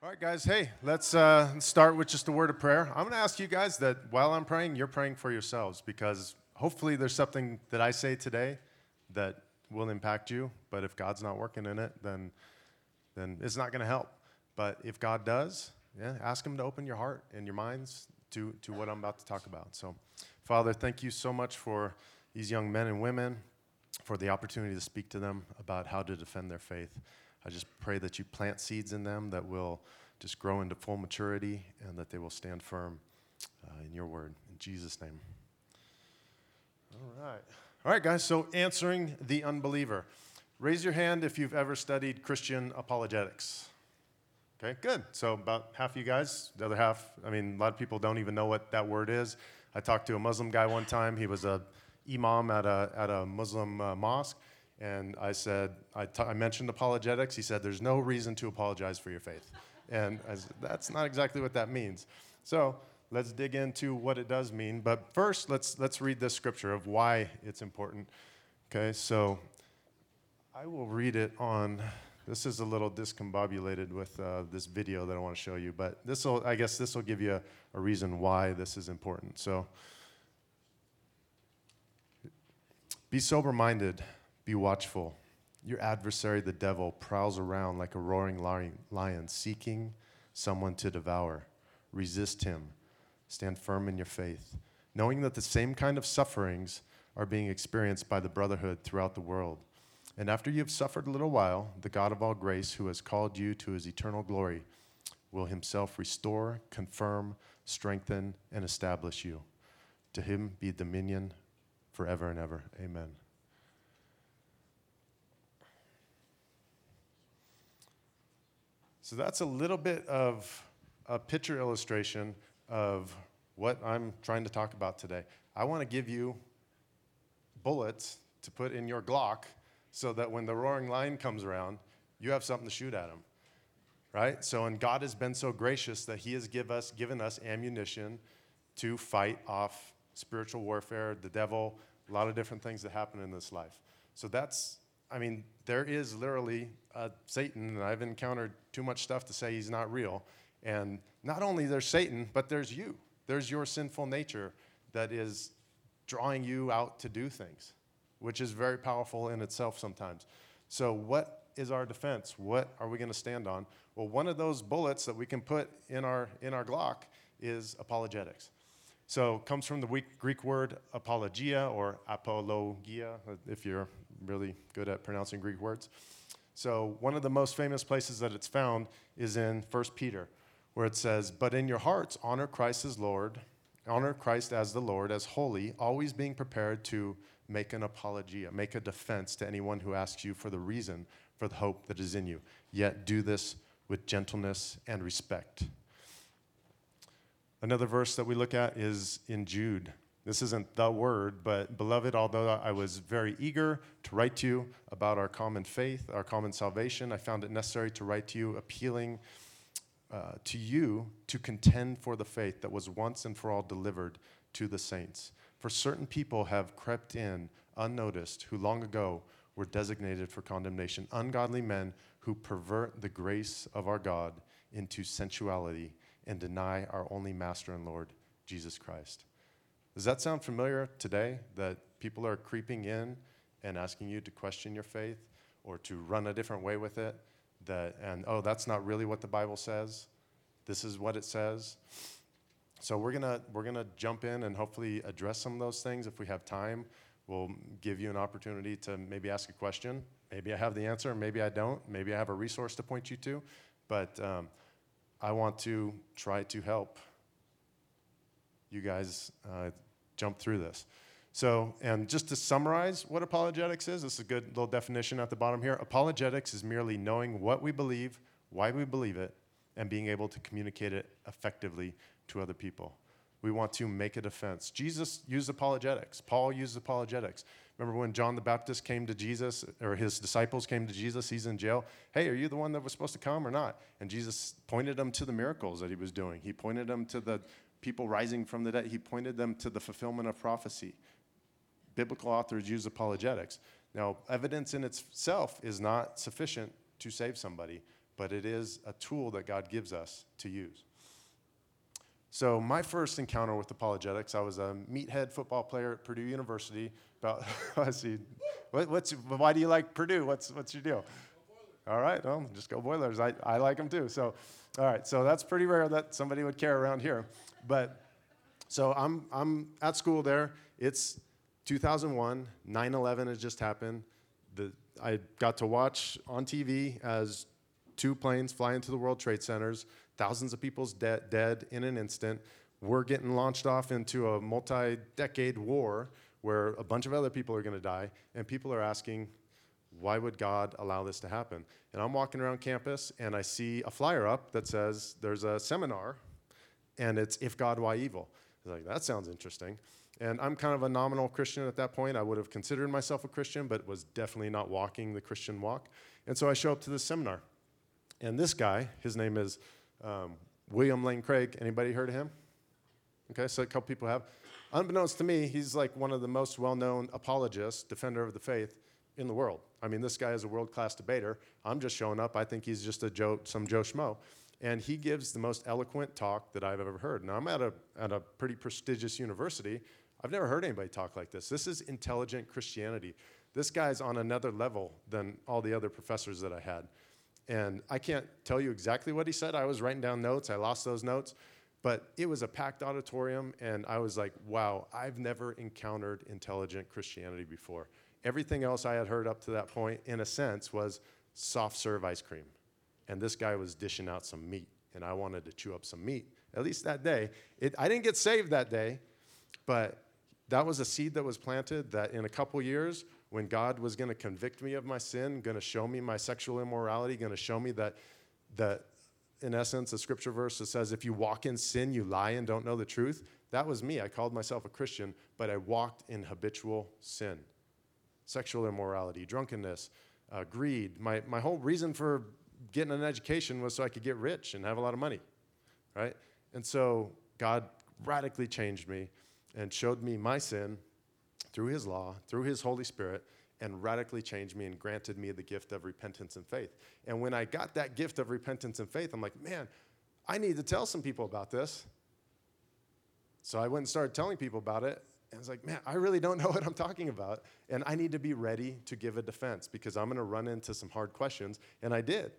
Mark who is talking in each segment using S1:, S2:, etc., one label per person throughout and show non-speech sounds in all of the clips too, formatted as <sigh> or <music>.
S1: All right, guys. Hey, let's uh, start with just a word of prayer. I'm going to ask you guys that while I'm praying, you're praying for yourselves because hopefully there's something that I say today that will impact you. But if God's not working in it, then then it's not going to help. But if God does, yeah, ask Him to open your heart and your minds to to what I'm about to talk about. So, Father, thank you so much for these young men and women, for the opportunity to speak to them about how to defend their faith. I just pray that you plant seeds in them that will just grow into full maturity and that they will stand firm uh, in your word. In Jesus' name. All right. All right, guys. So, answering the unbeliever. Raise your hand if you've ever studied Christian apologetics. Okay, good. So, about half of you guys, the other half, I mean, a lot of people don't even know what that word is. I talked to a Muslim guy one time. He was a imam at a, at a Muslim uh, mosque and I said, I, t- I mentioned apologetics. He said, There's no reason to apologize for your faith. And I said, That's not exactly what that means. So let's dig into what it does mean. But first, let's, let's read this scripture of why it's important. Okay, so I will read it on. This is a little discombobulated with uh, this video that I want to show you, but this will, I guess, this will give you a, a reason why this is important. So, be sober minded be watchful. Your adversary, the devil, prowls around like a roaring lion, seeking someone to devour. Resist him. Stand firm in your faith, knowing that the same kind of sufferings are being experienced by the brotherhood throughout the world. And after you have suffered a little while, the God of all grace, who has called you to his eternal glory, will himself restore, confirm, strengthen, and establish you. To him be dominion forever and ever. Amen. So that's a little bit of a picture illustration of what I'm trying to talk about today. I want to give you bullets to put in your Glock so that when the roaring lion comes around, you have something to shoot at him. Right? So, and God has been so gracious that He has give us, given us ammunition to fight off spiritual warfare, the devil, a lot of different things that happen in this life. So that's I mean, there is literally a Satan, and I've encountered too much stuff to say he's not real. And not only there's Satan, but there's you. There's your sinful nature that is drawing you out to do things, which is very powerful in itself sometimes. So, what is our defense? What are we going to stand on? Well, one of those bullets that we can put in our, in our Glock is apologetics. So, comes from the Greek word apologia or apologia, if you're really good at pronouncing Greek words. So, one of the most famous places that it's found is in 1 Peter, where it says, But in your hearts, honor Christ as Lord, honor Christ as the Lord, as holy, always being prepared to make an apologia, make a defense to anyone who asks you for the reason for the hope that is in you. Yet do this with gentleness and respect. Another verse that we look at is in Jude this isn't the word, but beloved, although I was very eager to write to you about our common faith, our common salvation, I found it necessary to write to you appealing uh, to you to contend for the faith that was once and for all delivered to the saints. For certain people have crept in unnoticed who long ago were designated for condemnation, ungodly men who pervert the grace of our God into sensuality and deny our only master and Lord, Jesus Christ. Does that sound familiar today that people are creeping in and asking you to question your faith or to run a different way with it? That, and oh, that's not really what the Bible says. This is what it says. So we're gonna we're gonna jump in and hopefully address some of those things if we have time. We'll give you an opportunity to maybe ask a question. Maybe I have the answer, maybe I don't. Maybe I have a resource to point you to. But um, I want to try to help you guys uh, jump through this. So, and just to summarize what apologetics is, this is a good little definition at the bottom here. Apologetics is merely knowing what we believe, why we believe it, and being able to communicate it effectively to other people. We want to make a defense. Jesus used apologetics. Paul used apologetics. Remember when John the Baptist came to Jesus, or his disciples came to Jesus, he's in jail. Hey, are you the one that was supposed to come or not? And Jesus pointed them to the miracles that he was doing. He pointed them to the people rising from the dead. He pointed them to the fulfillment of prophecy. Biblical authors use apologetics. Now, evidence in itself is not sufficient to save somebody, but it is a tool that God gives us to use. So, my first encounter with apologetics, I was a meathead football player at Purdue University. About, <laughs> I see, what, what's, why do you like Purdue? What's, what's your deal? All right, well, just go Boilers. I, I like them too. So, all right, so that's pretty rare that somebody would care around here. But, so I'm, I'm at school there. It's 2001, 9 11 has just happened. The, I got to watch on TV as two planes fly into the World Trade Centers, thousands of people's de- dead in an instant. We're getting launched off into a multi decade war where a bunch of other people are going to die, and people are asking, why would God allow this to happen? And I'm walking around campus and I see a flyer up that says there's a seminar and it's If God, Why Evil? I was like, that sounds interesting. And I'm kind of a nominal Christian at that point. I would have considered myself a Christian, but was definitely not walking the Christian walk. And so I show up to this seminar. And this guy, his name is um, William Lane Craig. Anybody heard of him? Okay, so a couple people have. Unbeknownst to me, he's like one of the most well known apologists, defender of the faith in the world. I mean, this guy is a world class debater. I'm just showing up. I think he's just a Joe, some Joe Schmo. And he gives the most eloquent talk that I've ever heard. Now, I'm at a, at a pretty prestigious university. I've never heard anybody talk like this. This is intelligent Christianity. This guy's on another level than all the other professors that I had. And I can't tell you exactly what he said. I was writing down notes, I lost those notes. But it was a packed auditorium, and I was like, wow, I've never encountered intelligent Christianity before. Everything else I had heard up to that point, in a sense, was soft serve ice cream. And this guy was dishing out some meat, and I wanted to chew up some meat, at least that day. It, I didn't get saved that day, but that was a seed that was planted that in a couple years, when God was going to convict me of my sin, going to show me my sexual immorality, going to show me that, that, in essence, a scripture verse that says, if you walk in sin, you lie and don't know the truth. That was me. I called myself a Christian, but I walked in habitual sin sexual immorality, drunkenness, uh, greed. My, my whole reason for getting an education was so I could get rich and have a lot of money, right? And so God radically changed me and showed me my sin through His law, through His Holy Spirit, and radically changed me and granted me the gift of repentance and faith. And when I got that gift of repentance and faith, I'm like, man, I need to tell some people about this. So I went and started telling people about it, and I was like, man, I really don't know <laughs> what I'm talking about. And I need to be ready to give a defense because I'm going to run into some hard questions. And I did.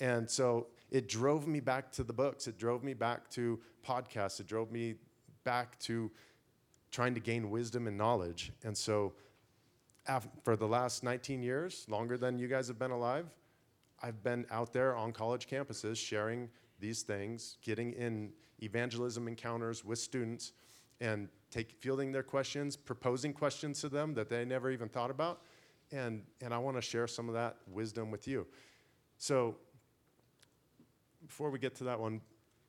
S1: And so it drove me back to the books. It drove me back to podcasts. It drove me back to trying to gain wisdom and knowledge. And so for the last 19 years, longer than you guys have been alive, I've been out there on college campuses sharing these things, getting in evangelism encounters with students and take, fielding their questions, proposing questions to them that they never even thought about. And, and I want to share some of that wisdom with you. So, before we get to that one,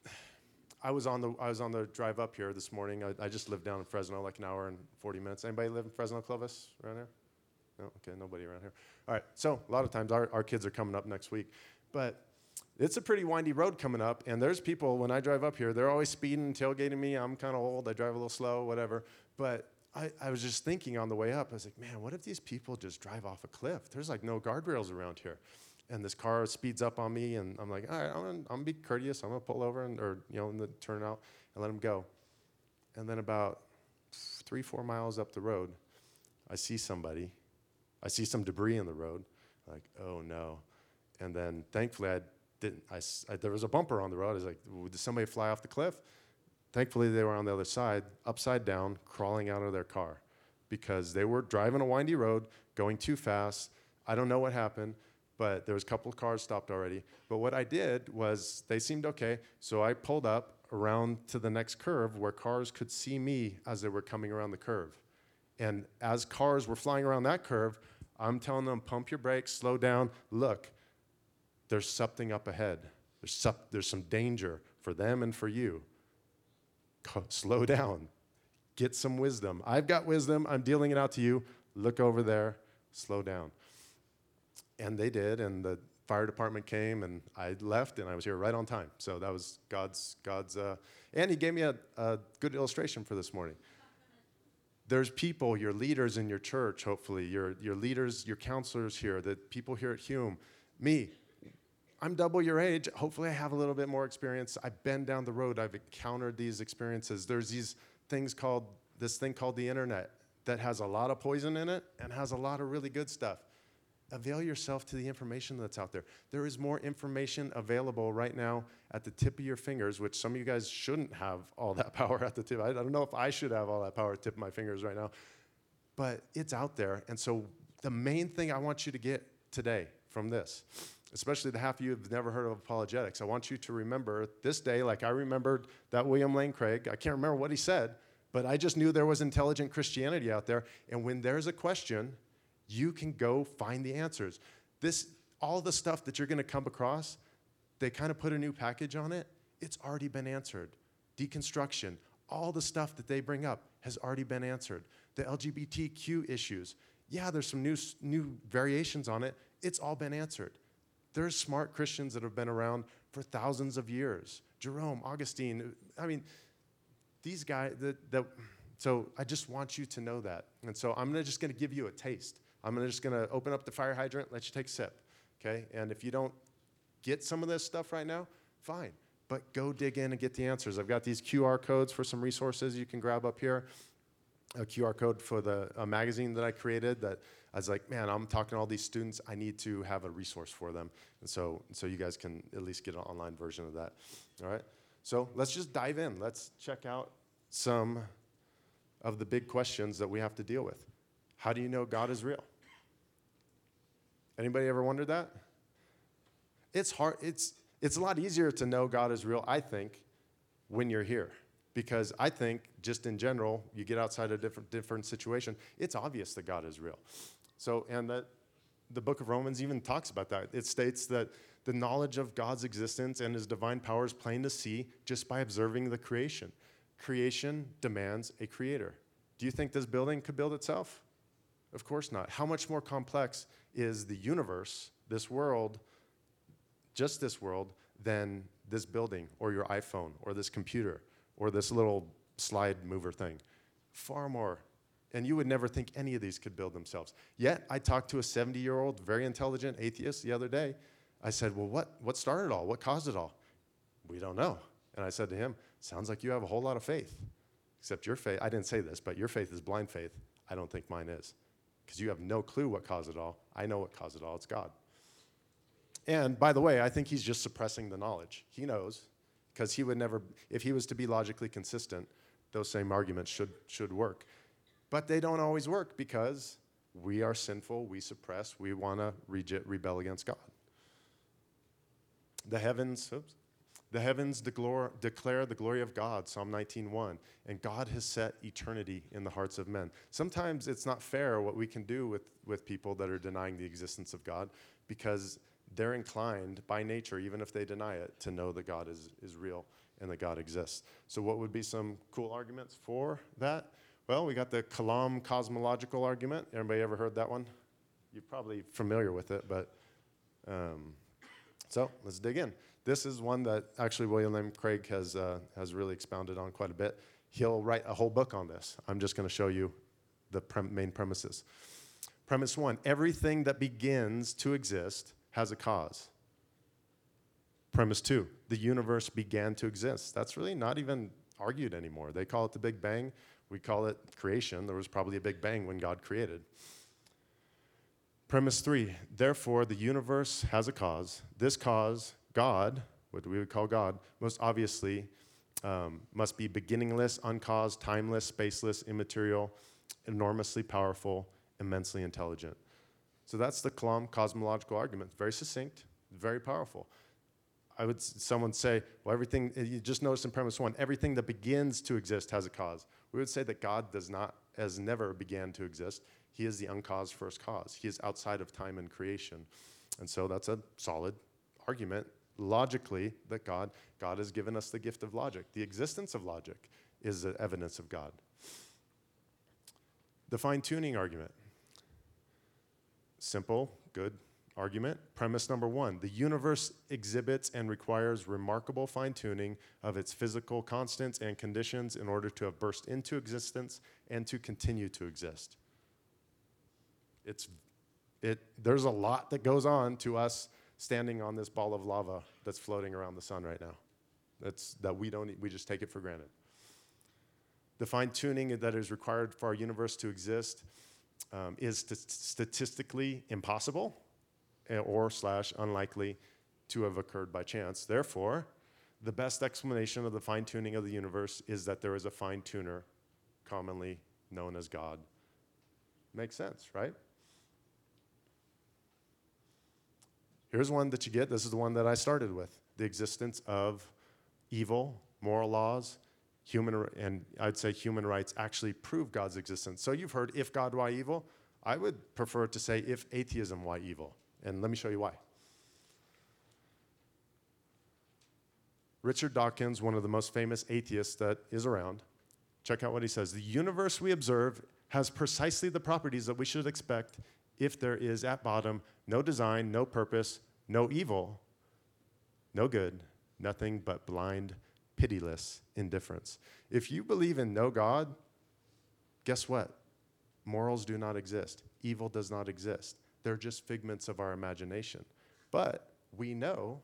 S1: <sighs> I was on the, I was on the drive up here this morning. I, I just live down in Fresno, like an hour and 40 minutes. Anybody live in Fresno, Clovis, around here? No? Okay, nobody around here. All right, so a lot of times our, our kids are coming up next week. But it's a pretty windy road coming up, and there's people when I drive up here, they're always speeding, tailgating me. I'm kind of old, I drive a little slow, whatever. But I, I, was just thinking on the way up, I was like, man, what if these people just drive off a cliff? There's like no guardrails around here. And this car speeds up on me, and I'm like, all right, I'm gonna, I'm gonna be courteous. I'm gonna pull over and, or you know, in the turn out and let them go. And then about three, four miles up the road, I see somebody. I see some debris in the road. Like, oh no. And then thankfully, I didn't, I, I, there was a bumper on the road. I was like, did somebody fly off the cliff? Thankfully, they were on the other side, upside down, crawling out of their car because they were driving a windy road, going too fast. I don't know what happened, but there was a couple of cars stopped already. But what I did was they seemed okay, so I pulled up around to the next curve where cars could see me as they were coming around the curve. And as cars were flying around that curve, I'm telling them, pump your brakes, slow down, look, there's something up ahead. There's some, there's some danger for them and for you. Slow <laughs> down. Get some wisdom. I've got wisdom. I'm dealing it out to you. Look over there. Slow down. And they did, and the fire department came, and I left, and I was here right on time. So that was God's God's. Uh, and He gave me a, a good illustration for this morning. There's people, your leaders in your church, hopefully, your your leaders, your counselors here, the people here at Hume, me, I'm double your age. Hopefully, I have a little bit more experience. I've been down the road. I've encountered these experiences. There's these things called this thing called the internet that has a lot of poison in it and has a lot of really good stuff. Avail yourself to the information that's out there. There is more information available right now at the tip of your fingers, which some of you guys shouldn't have all that <laughs> power at the tip. I don't know if I should have all that power at the tip of my fingers right now, but it's out there. And so, the main thing I want you to get today from this, especially the half of you who've never heard of apologetics, I want you to remember this day, like I remembered that William Lane Craig. I can't remember what he said, but I just knew there was intelligent Christianity out there. And when there's a question, you can go find the answers. This, all the stuff that you're going to come across, they kind of put a new package on it. It's already been answered. Deconstruction, all the stuff that they bring up has already been answered. The LGBTQ issues, yeah, there's some new, new variations on it. It's all been answered. There's smart Christians that have been around for thousands of years. Jerome, Augustine, I mean, these guys, that, so I just want you to know that. And so I'm gonna, just going to give you a taste. I'm gonna, just going to open up the fire hydrant, let you take a sip, okay? And if you don't get some of this stuff right now, fine. But go dig in and get the answers. I've got these QR codes for some resources you can grab up here. A QR code for the a magazine that I created that I was like, man, I'm talking to all these students. I need to have a resource for them. And so, so you guys can at least get an online version of that. All right? So let's just dive in. Let's check out some of the big questions that we have to deal with. How do you know God is real? Anybody ever wondered that? It's hard. It's, it's a lot easier to know God is real, I think, when you're here. Because I think, just in general, you get outside a different, different situation, it's obvious that God is real. So, and that the book of Romans even talks about that. It states that the knowledge of God's existence and his divine power is plain to see just by observing the creation. Creation demands a creator. Do you think this building could build itself? Of course not. How much more complex is the universe, this world, just this world, than this building or your iPhone or this computer or this little slide mover thing? Far more. And you would never think any of these could build themselves. Yet, I talked to a 70 year old, very intelligent atheist the other day. I said, Well, what, what started all? What caused it all? We don't know. And I said to him, Sounds like you have a whole lot of faith. Except your faith, I didn't say this, but your faith is blind faith. I don't think mine is because you have no clue what caused it all. I know what caused it all. It's God. And by the way, I think he's just suppressing the knowledge. He knows because he would never, if he was to be logically consistent, those same arguments should, should work. But they don't always work because we are sinful, we suppress, we want to rebel against God. The heavens, oops, the heavens declare, the glory of God, Psalm 19:1, and God has set eternity in the hearts of men. Sometimes it's not fair what we can do with, with people that are denying the existence of God because they're inclined by nature, even if they deny it, to know that God is, is real and that God exists. So, what would be some cool arguments for that? Well, we got the Kalam cosmological argument. Everybody ever heard that one? You're probably familiar with it, but um, so let's dig in. This is one that actually William Lane Craig has, uh, has really expounded on quite a bit. He'll write a whole book on this. I'm just going to show you the main premises. Premise one everything that begins to exist has a cause. Premise two the universe began to exist. That's really not even argued anymore. They call it the Big Bang. We call it creation. There was probably a Big Bang when God created. Premise three, therefore, the universe has a cause. This cause God, what we would call God, most obviously um, must be beginningless, uncaused, timeless, spaceless, immaterial, enormously powerful, immensely intelligent. So that's the Kalam cosmological argument. Very succinct, very powerful. I would someone say, well, everything you just noticed in premise one, everything that begins to exist has a cause. We would say that God does not, has never began to exist. He is the uncaused first cause. He is outside of time and creation. And so that's a solid argument logically that God, God has given us the gift of logic. The existence of logic is the evidence of God. The fine tuning argument. Simple, good argument. Premise number one the universe exhibits and requires remarkable fine tuning of its physical constants and conditions in order to have burst into existence and to continue to exist. It's, it, there's a lot that goes on to us standing on this ball of lava that's floating around the sun right now. That's, that we don't, we just take it for granted. The fine tuning that is required for our universe to exist um, is st- statistically impossible or slash unlikely to have occurred by chance. Therefore, the best explanation of the fine tuning of the universe is that there is a fine tuner, commonly known as God. Makes sense, right? Here's one that you get. This is the one that I started with the existence of evil, moral laws, human, and I'd say human rights actually prove God's existence. So you've heard if God, why evil? I would prefer to say if atheism, why evil? And let me show you why. Richard Dawkins, one of the most famous atheists that is around, check out what he says. The universe we observe has precisely the properties that we should expect if there is at bottom no design, no purpose, no evil, no good, nothing but blind, pitiless indifference. If you believe in no God, guess what? Morals do not exist, evil does not exist. They're just figments of our imagination. But we know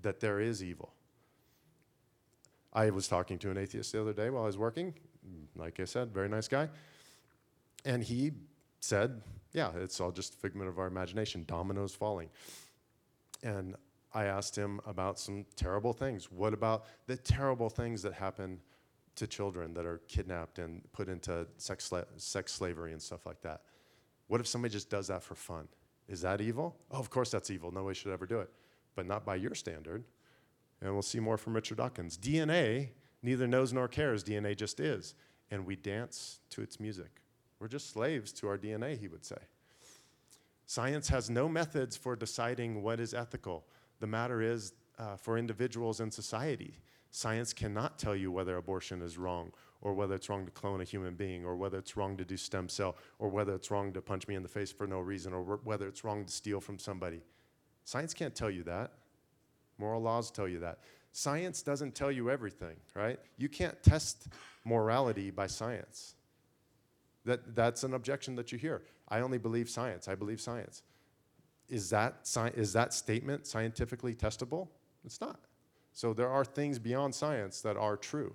S1: that there is evil. I was talking to an atheist the other day while I was working. Like I said, very nice guy. And he said, Yeah, it's all just a figment of our imagination, dominoes falling. And I asked him about some terrible things. What about the terrible things that happen to children that are kidnapped and put into sex, sla- sex slavery and stuff like that? What if somebody just does that for fun? Is that evil? Oh, of course that's evil. Nobody should ever do it. But not by your standard. And we'll see more from Richard Dawkins. DNA neither knows nor cares. DNA just is. And we dance to its music. We're just slaves to our DNA, he would say. Science has no methods for deciding what is ethical. The matter is uh, for individuals and society. Science cannot tell you whether abortion is wrong, or whether it's wrong to clone a human being, or whether it's wrong to do stem cell, or whether it's wrong to punch me in the face for no reason, or whether it's wrong to steal from somebody. Science can't tell you that. Moral laws tell you that. Science doesn't tell you everything, right? You can't test morality by science. That, that's an objection that you hear. I only believe science. I believe science. Is that, sci- is that statement scientifically testable? It's not. So there are things beyond science that are true.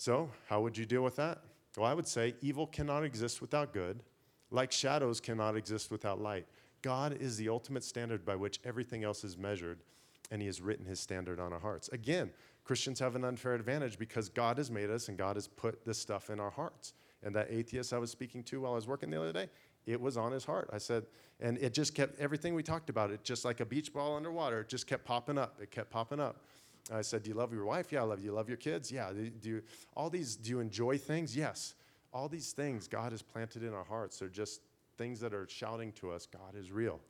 S1: So, how would you deal with that? Well, I would say evil cannot exist without good, like shadows cannot exist without light. God is the ultimate standard by which everything else is measured, and He has written His standard on our hearts. Again, Christians have an unfair advantage because God has made us and God has put this stuff in our hearts. And that atheist I was speaking to while I was working the other day, it was on his heart. I said, and it just kept everything we talked about, it just like a beach ball underwater, it just kept popping up. It kept popping up. I said, Do you love your wife? Yeah, I love you. Do you love your kids? Yeah. Do you, all these, do you enjoy things? Yes. All these things God has planted in our hearts. They're just things that are shouting to us God is real.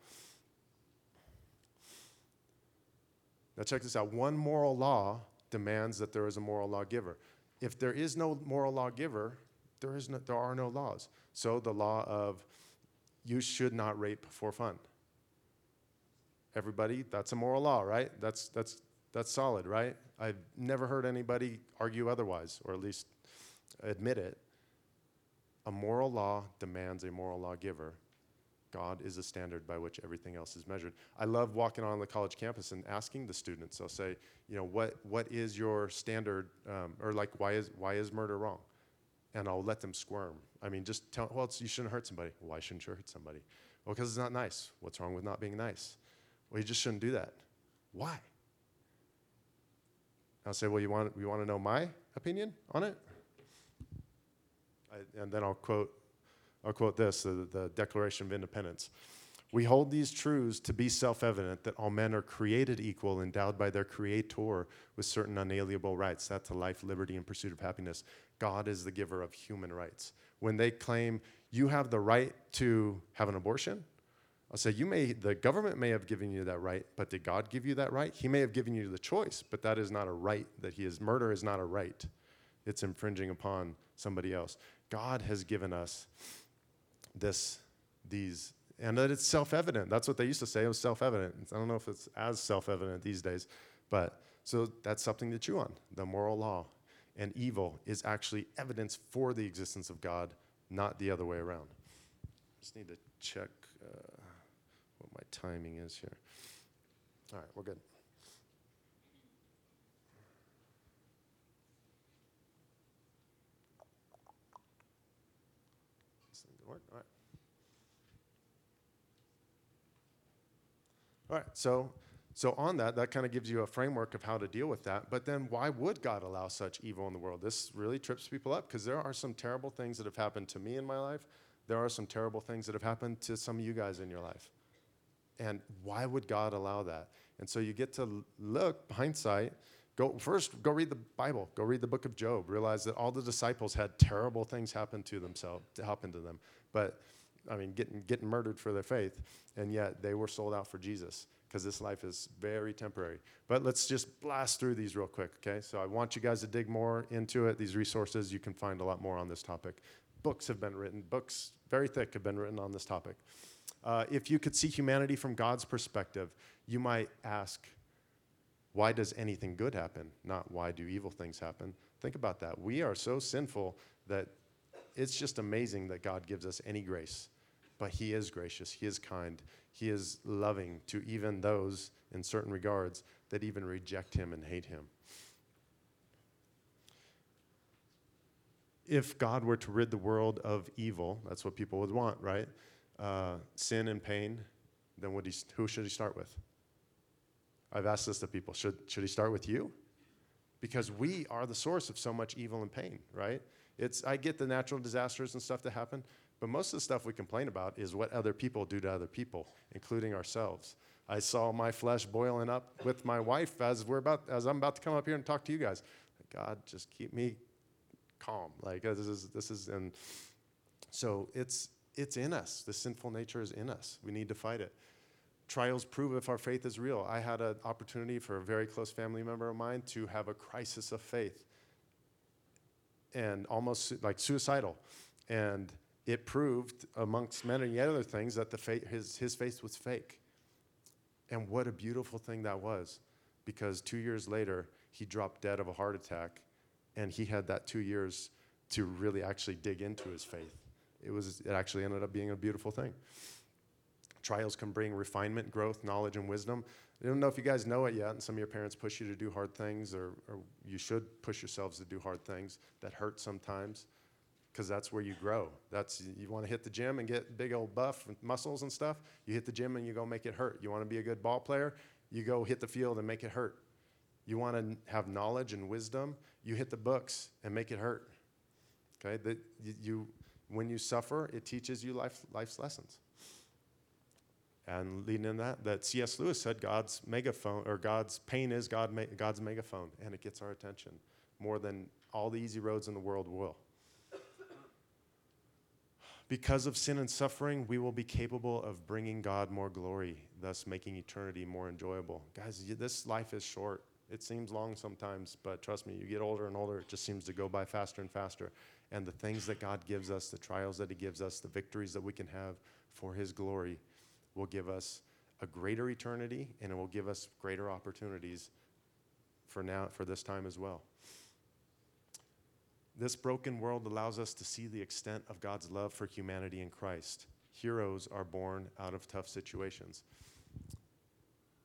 S1: Now, check this out. One moral law demands that there is a moral lawgiver. If there is no moral lawgiver, there, is no, there are no laws. So the law of you should not rape for fun. Everybody, that's a moral law, right? That's, that's, that's solid, right? I've never heard anybody argue otherwise, or at least admit it. A moral law demands a moral lawgiver. God is a standard by which everything else is measured. I love walking on the college campus and asking the students. I'll say, you know, what, what is your standard, um, or like, why is, why is murder wrong? And I'll let them squirm. I mean, just tell, well, you shouldn't hurt somebody. Why shouldn't you hurt somebody? Well, because it's not nice. What's wrong with not being nice? Well, you just shouldn't do that. Why? I'll say, well, you want, you want to know my opinion on it? I, and then I'll quote, I'll quote this the, the Declaration of Independence. We hold these truths to be self evident that all men are created equal, endowed by their Creator with certain unalienable rights that to life, liberty, and pursuit of happiness. God is the giver of human rights. When they claim you have the right to have an abortion, I'll say, you may, the government may have given you that right, but did God give you that right? He may have given you the choice, but that is not a right that He is. Murder is not a right, it's infringing upon somebody else. God has given us this, these, and that it's self evident. That's what they used to say, it was self evident. I don't know if it's as self evident these days, but so that's something to chew on the moral law. And evil is actually evidence for the existence of God, not the other way around. Just need to check. My timing is here. All right, we're good. Work? All right. All right, so so on that, that kind of gives you a framework of how to deal with that. But then why would God allow such evil in the world? This really trips people up because there are some terrible things that have happened to me in my life. There are some terrible things that have happened to some of you guys in your life. And why would God allow that? And so you get to look hindsight. Go first. Go read the Bible. Go read the book of Job. Realize that all the disciples had terrible things happen to themselves to happen to them. But I mean, getting getting murdered for their faith, and yet they were sold out for Jesus because this life is very temporary. But let's just blast through these real quick, okay? So I want you guys to dig more into it. These resources, you can find a lot more on this topic. Books have been written. Books very thick have been written on this topic. Uh, if you could see humanity from God's perspective, you might ask, why does anything good happen? Not why do evil things happen? Think about that. We are so sinful that it's just amazing that God gives us any grace. But He is gracious, He is kind, He is loving to even those, in certain regards, that even reject Him and hate Him. If God were to rid the world of evil, that's what people would want, right? Uh, sin and pain, then he, who should he start with? I've asked this to people. Should, should he start with you? Because we are the source of so much evil and pain, right? It's, I get the natural disasters and stuff that happen, but most of the stuff we complain about is what other people do to other people, including ourselves. I saw my flesh boiling up with my wife as we're about as I'm about to come up here and talk to you guys. God, just keep me calm. Like this is this is and so it's it's in us. The sinful nature is in us. We need to fight it. Trials prove if our faith is real. I had an opportunity for a very close family member of mine to have a crisis of faith and almost like suicidal. And it proved, amongst many other things, that the faith, his, his faith was fake. And what a beautiful thing that was. Because two years later, he dropped dead of a heart attack. And he had that two years to really actually dig into his faith. It, was, it actually ended up being a beautiful thing. Trials can bring refinement, growth, knowledge, and wisdom. I don't know if you guys know it yet, and some of your parents push you to do hard things, or, or you should push yourselves to do hard things that hurt sometimes, because that's where you grow. That's you want to hit the gym and get big old buff muscles and stuff. You hit the gym and you go make it hurt. You want to be a good ball player, you go hit the field and make it hurt. You want to have knowledge and wisdom, you hit the books and make it hurt. Okay, that you when you suffer, it teaches you life, life's lessons. And leading in that, that C.S. Lewis said God's megaphone, or God's pain is God, God's megaphone, and it gets our attention more than all the easy roads in the world will. Because of sin and suffering, we will be capable of bringing God more glory, thus making eternity more enjoyable. Guys, this life is short. It seems long sometimes, but trust me, you get older and older, it just seems to go by faster and faster. And the things that God gives us, the trials that He gives us, the victories that we can have for His glory will give us a greater eternity and it will give us greater opportunities for now, for this time as well. This broken world allows us to see the extent of God's love for humanity in Christ. Heroes are born out of tough situations.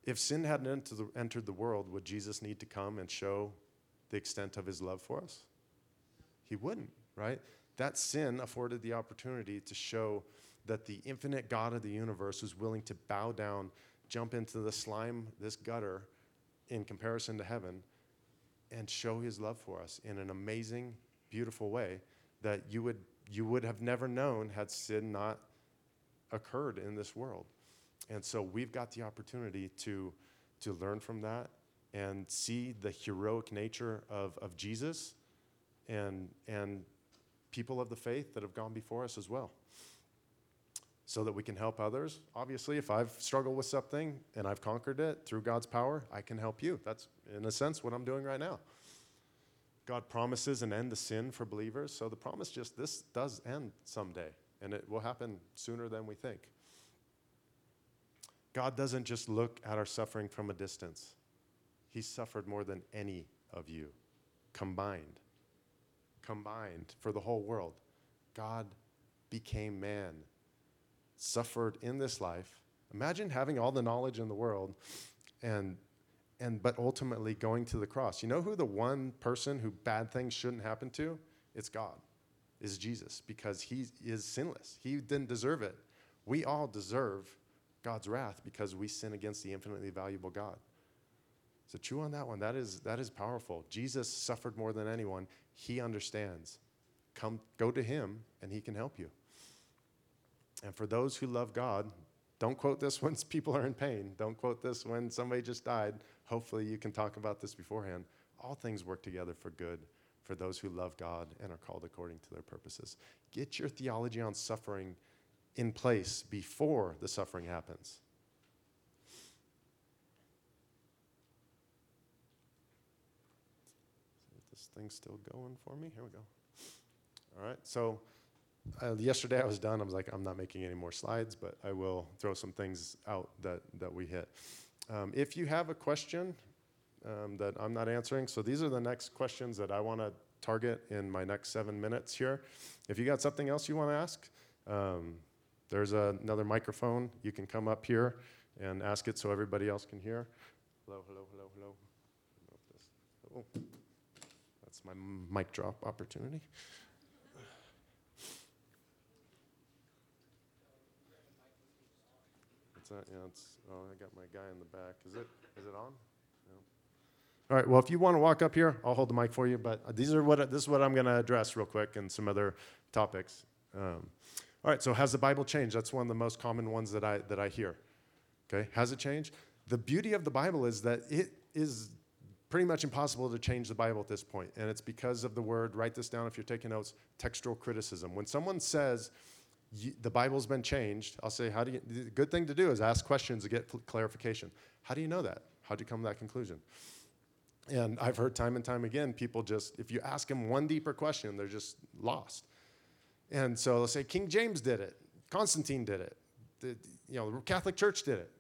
S1: If sin hadn't entered the world, would Jesus need to come and show the extent of his love for us? He wouldn't, right? That sin afforded the opportunity to show that the infinite God of the universe was willing to bow down, jump into the slime, this gutter, in comparison to heaven, and show his love for us in an amazing, beautiful way that you would, you would have never known had sin not occurred in this world. And so we've got the opportunity to, to learn from that and see the heroic nature of, of Jesus and, and people of the faith that have gone before us as well so that we can help others. Obviously, if I've struggled with something and I've conquered it through God's power, I can help you. That's, in a sense, what I'm doing right now. God promises an end to sin for believers, so the promise just this does end someday, and it will happen sooner than we think. God doesn't just look at our suffering from a distance, He suffered more than any of you combined. Combined for the whole world. God became man suffered in this life Imagine having all the knowledge in the world and and but ultimately going to the cross. You know who the one person who bad things shouldn't happen to? It's God. Is Jesus because he is sinless. He didn't deserve it. We all deserve God's wrath because we sin against the infinitely valuable God. So chew on that one. That is that is powerful. Jesus suffered more than anyone. He understands. Come go to him and he can help you. And for those who love God, don't quote this <laughs> when people are in pain. Don't quote this when somebody just died. Hopefully, you can talk about this beforehand. All things work together for good for those who love God and are called according to their purposes. Get your theology on suffering in place before the suffering happens. This thing's still going for me. Here we go. All right, so uh, yesterday I was done. I was like, I'm not making any more slides, but I will throw some things out that, that we hit. Um, if you have a question um, that I'm not answering, so these are the next questions that I want to target in my next seven minutes here. If you got something else you want to ask, um, there's a, another microphone. You can come up here and ask it so everybody else can hear. Hello, hello, hello, hello. Oh, that's my mic drop opportunity. What's that? Yeah, it's, oh, I got my guy in the back. Is it, is it on? All right, well, if you want to walk up here, I'll hold the mic for you, but these are what, this is what I'm going to address real quick and some other topics. Um, all right, so has the Bible changed? That's one of the most common ones that I, that I hear. Okay, has it changed? The beauty of the Bible is that it is pretty much impossible to change the Bible at this point, and it's because of the word, write this down if you're taking notes, textual criticism. When someone says, the Bible's been changed, I'll say, how do you, the good thing to do is ask questions to get clarification. How do you know that? How'd you come to that conclusion? And I've heard time and time again, people just, if you ask them one deeper question, they're just lost. And so they'll say, King James did it, Constantine did it, the, you know, the Catholic Church did it.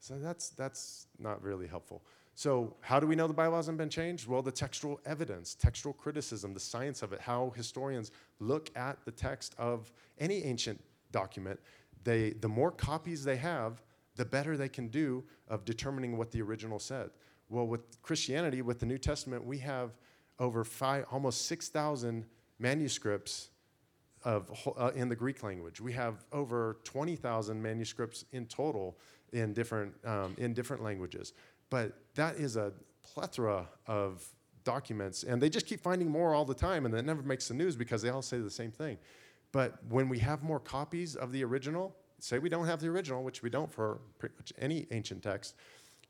S1: So that's, that's not really helpful. So, how do we know the Bible hasn't been changed? Well, the textual evidence, textual criticism, the science of it, how historians look at the text of any ancient document. They, the more copies they have, the better they can do of determining what the original said. Well, with Christianity, with the New Testament, we have over five, almost 6,000 manuscripts of, uh, in the Greek language. We have over 20,000 manuscripts in total in different, um, in different languages. But that is a plethora of documents, and they just keep finding more all the time, and that never makes the news because they all say the same thing. But when we have more copies of the original, say we don't have the original, which we don't for pretty much any ancient text,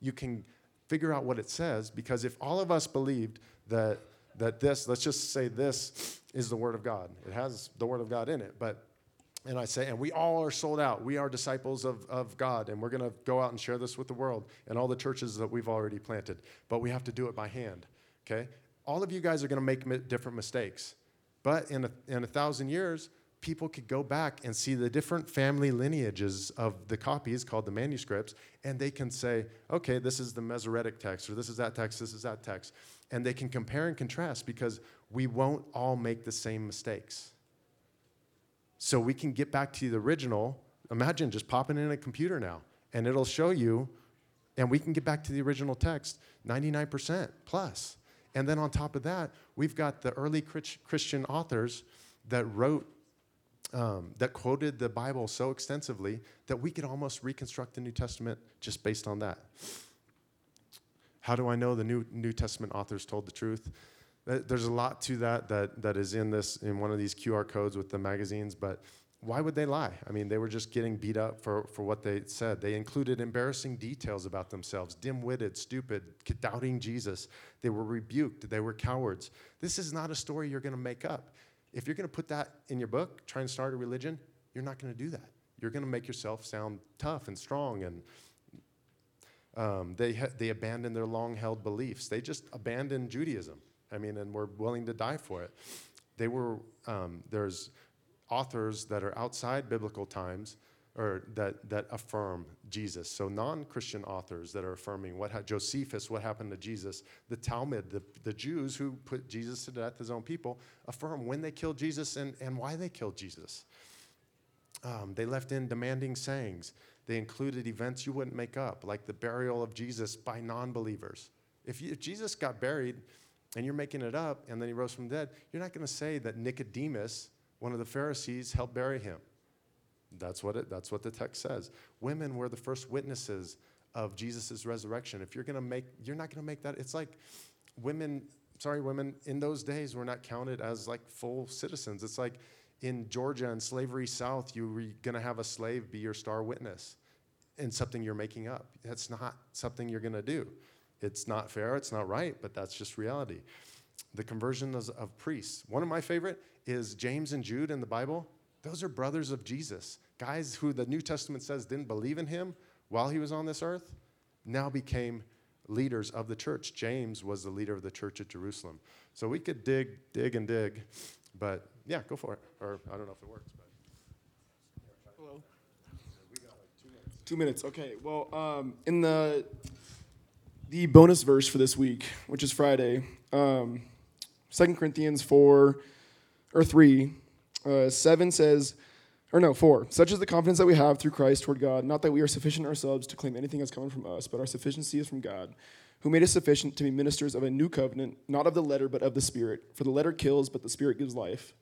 S1: you can figure out what it says because if all of us believed that that this, let's just say this is the word of God. It has the word of God in it, but and I say, and we all are sold out. We are disciples of, of God, and we're going to go out and share this with the world and all the churches that we've already planted. But we have to do it by hand, okay? All of you guys are going to make mi- different mistakes. But in a, in a thousand years, people could go back and see the different family lineages of the copies called the manuscripts, and they can say, okay, this is the Masoretic text, or this is that text, this is that text. And they can compare and contrast because we won't all make the same mistakes. So we can get back to the original. Imagine just popping in a computer now, and it'll show you, and we can get back to the original text 99% plus. And then on top of that, we've got the early Christian authors that wrote, um, that quoted the Bible so extensively that we could almost reconstruct the New Testament just based on that. How do I know the New, New Testament authors told the truth? There's a lot to that, that that is in this in one of these QR codes with the magazines, but why would they lie? I mean, they were just getting beat up for, for what they said. They included embarrassing details about themselves, dim witted, stupid, doubting Jesus. They were rebuked, they were cowards. This is not a story you're going to make up. If you're going to put that in your book, try and start a religion, you're not going to do that. You're going to make yourself sound tough and strong. And um, they, ha- they abandoned their long held beliefs, they just abandoned Judaism. I mean, and we're willing to die for it. They were, um, there's authors that are outside biblical times or that, that affirm Jesus. So non-Christian authors that are affirming what ha- Josephus, what happened to Jesus, the Talmud, the, the Jews who put Jesus to death, his own people, affirm when they killed Jesus and, and why they killed Jesus. Um, they left in demanding sayings. They included events you wouldn't make up, like the burial of Jesus by non believers. If, if Jesus got buried and you're making it up and then he rose from the dead, you're not going to say that Nicodemus, one of the Pharisees, helped bury him. That's what, it, that's what the text says. Women were the first witnesses of Jesus' resurrection. If you're going to make, you're not going to make that. It's like women, sorry, women in those days were not counted as like full citizens. It's like in Georgia and slavery south, you were going to have a slave be your star witness in something you're making up. That's not something you're going to do. It's not fair, it's not right, but that's just reality. The conversion of priests. One of my favorite is James and Jude in the Bible. Those are brothers of Jesus, guys who the New Testament says didn't believe in him while he was on this earth, now became leaders of the church. James was the leader of the church at Jerusalem. So we could dig, dig, and dig, but yeah, go for it. Or I don't know if it works. But.
S2: Hello. two minutes. Okay. Well, um, in the the bonus verse for this week, which is Friday, um, 2 Corinthians 4 or 3, uh, 7 says, or no, 4. Such is the confidence that we have through Christ toward God, not that we are sufficient ourselves to claim anything has coming from us, but our sufficiency is from God, who made us sufficient to be ministers of a new covenant, not of the letter, but of the Spirit. For the letter kills, but the Spirit gives life.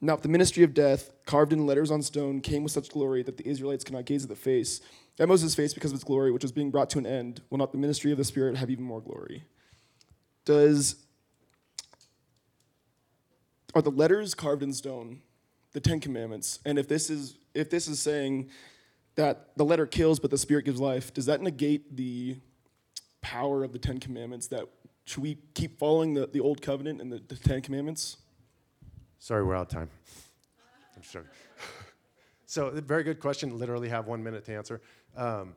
S2: Now, if the ministry of death, carved in letters on stone, came with such glory that the Israelites cannot gaze at the face at Moses' face because of its glory, which was being brought to an end. Will not the ministry of the Spirit have even more glory? Does are the letters carved in stone the Ten Commandments? And if this is if this is saying that the letter kills but the Spirit gives life, does that negate the power of the Ten Commandments? That should we keep following the, the old covenant and the, the Ten Commandments?
S1: Sorry, we're out of time. I'm sure. <laughs> so, very good question. Literally have one minute to answer. Um,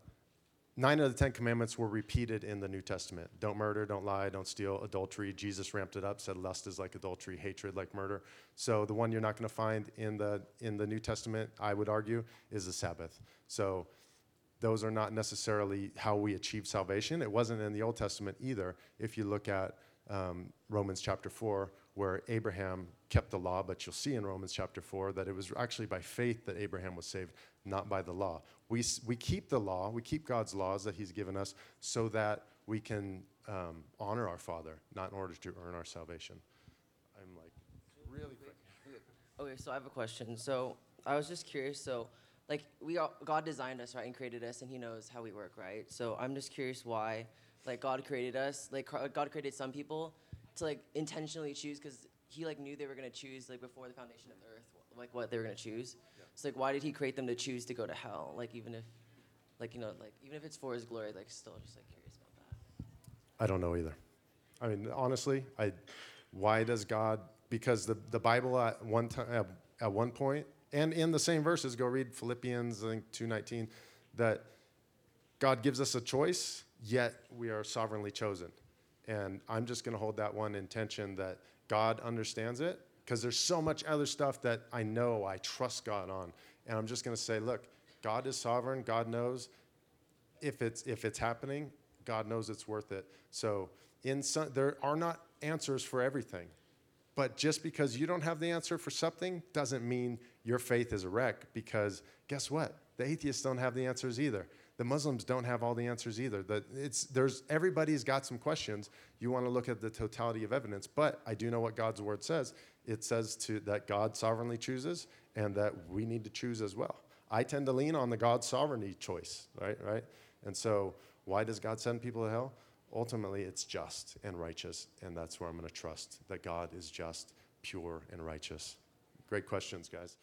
S1: nine of the Ten Commandments were repeated in the New Testament. Don't murder, don't lie, don't steal, adultery. Jesus ramped it up, said lust is like adultery, hatred like murder. So the one you're not going to find in the in the New Testament, I would argue, is the Sabbath. So those are not necessarily how we achieve salvation. It wasn't in the Old Testament either. If you look at um, Romans chapter 4, where Abraham kept the law, but you'll see in Romans chapter 4 that it was actually by faith that Abraham was saved, not by the law. We, we keep the law, we keep God's laws that He's given us so that we can um, honor our Father, not in order to earn our salvation. I'm like, really quick.
S3: Okay, so I have a question. So I was just curious. So, like, we all, God designed us, right, and created us, and He knows how we work, right? So I'm just curious why, like, God created us, like, God created some people to like intentionally choose because he like knew they were gonna choose like before the foundation of the earth like what they were gonna choose. Yeah. So like why did he create them to choose to go to hell? Like even if like you know like even if it's for his glory, like still just like curious about that.
S1: I don't know either. I mean honestly, I why does God because the, the Bible at one time at, at one point and in the same verses go read Philippians I think 2:19 that God gives us a choice yet we are sovereignly chosen. And I'm just going to hold that one intention that God understands it because there's so much other stuff that I know I trust God on. And I'm just going to say, look, God is sovereign. God knows if it's if it's happening, God knows it's worth it. So in some, there are not answers for everything. But just because you don't have the answer for something doesn't mean your faith is a wreck because guess what? The atheists don't have the answers either the Muslims don't have all the answers either. That it's there's everybody's got some questions. You want to look at the totality of evidence, but I do know what God's word says. It says to that God sovereignly chooses, and that we need to choose as well. I tend to lean on the God sovereignty choice, right? Right. And so, why does God send people to hell? Ultimately, it's just and righteous, and that's where I'm going to trust that God is just, pure, and righteous. Great questions, guys.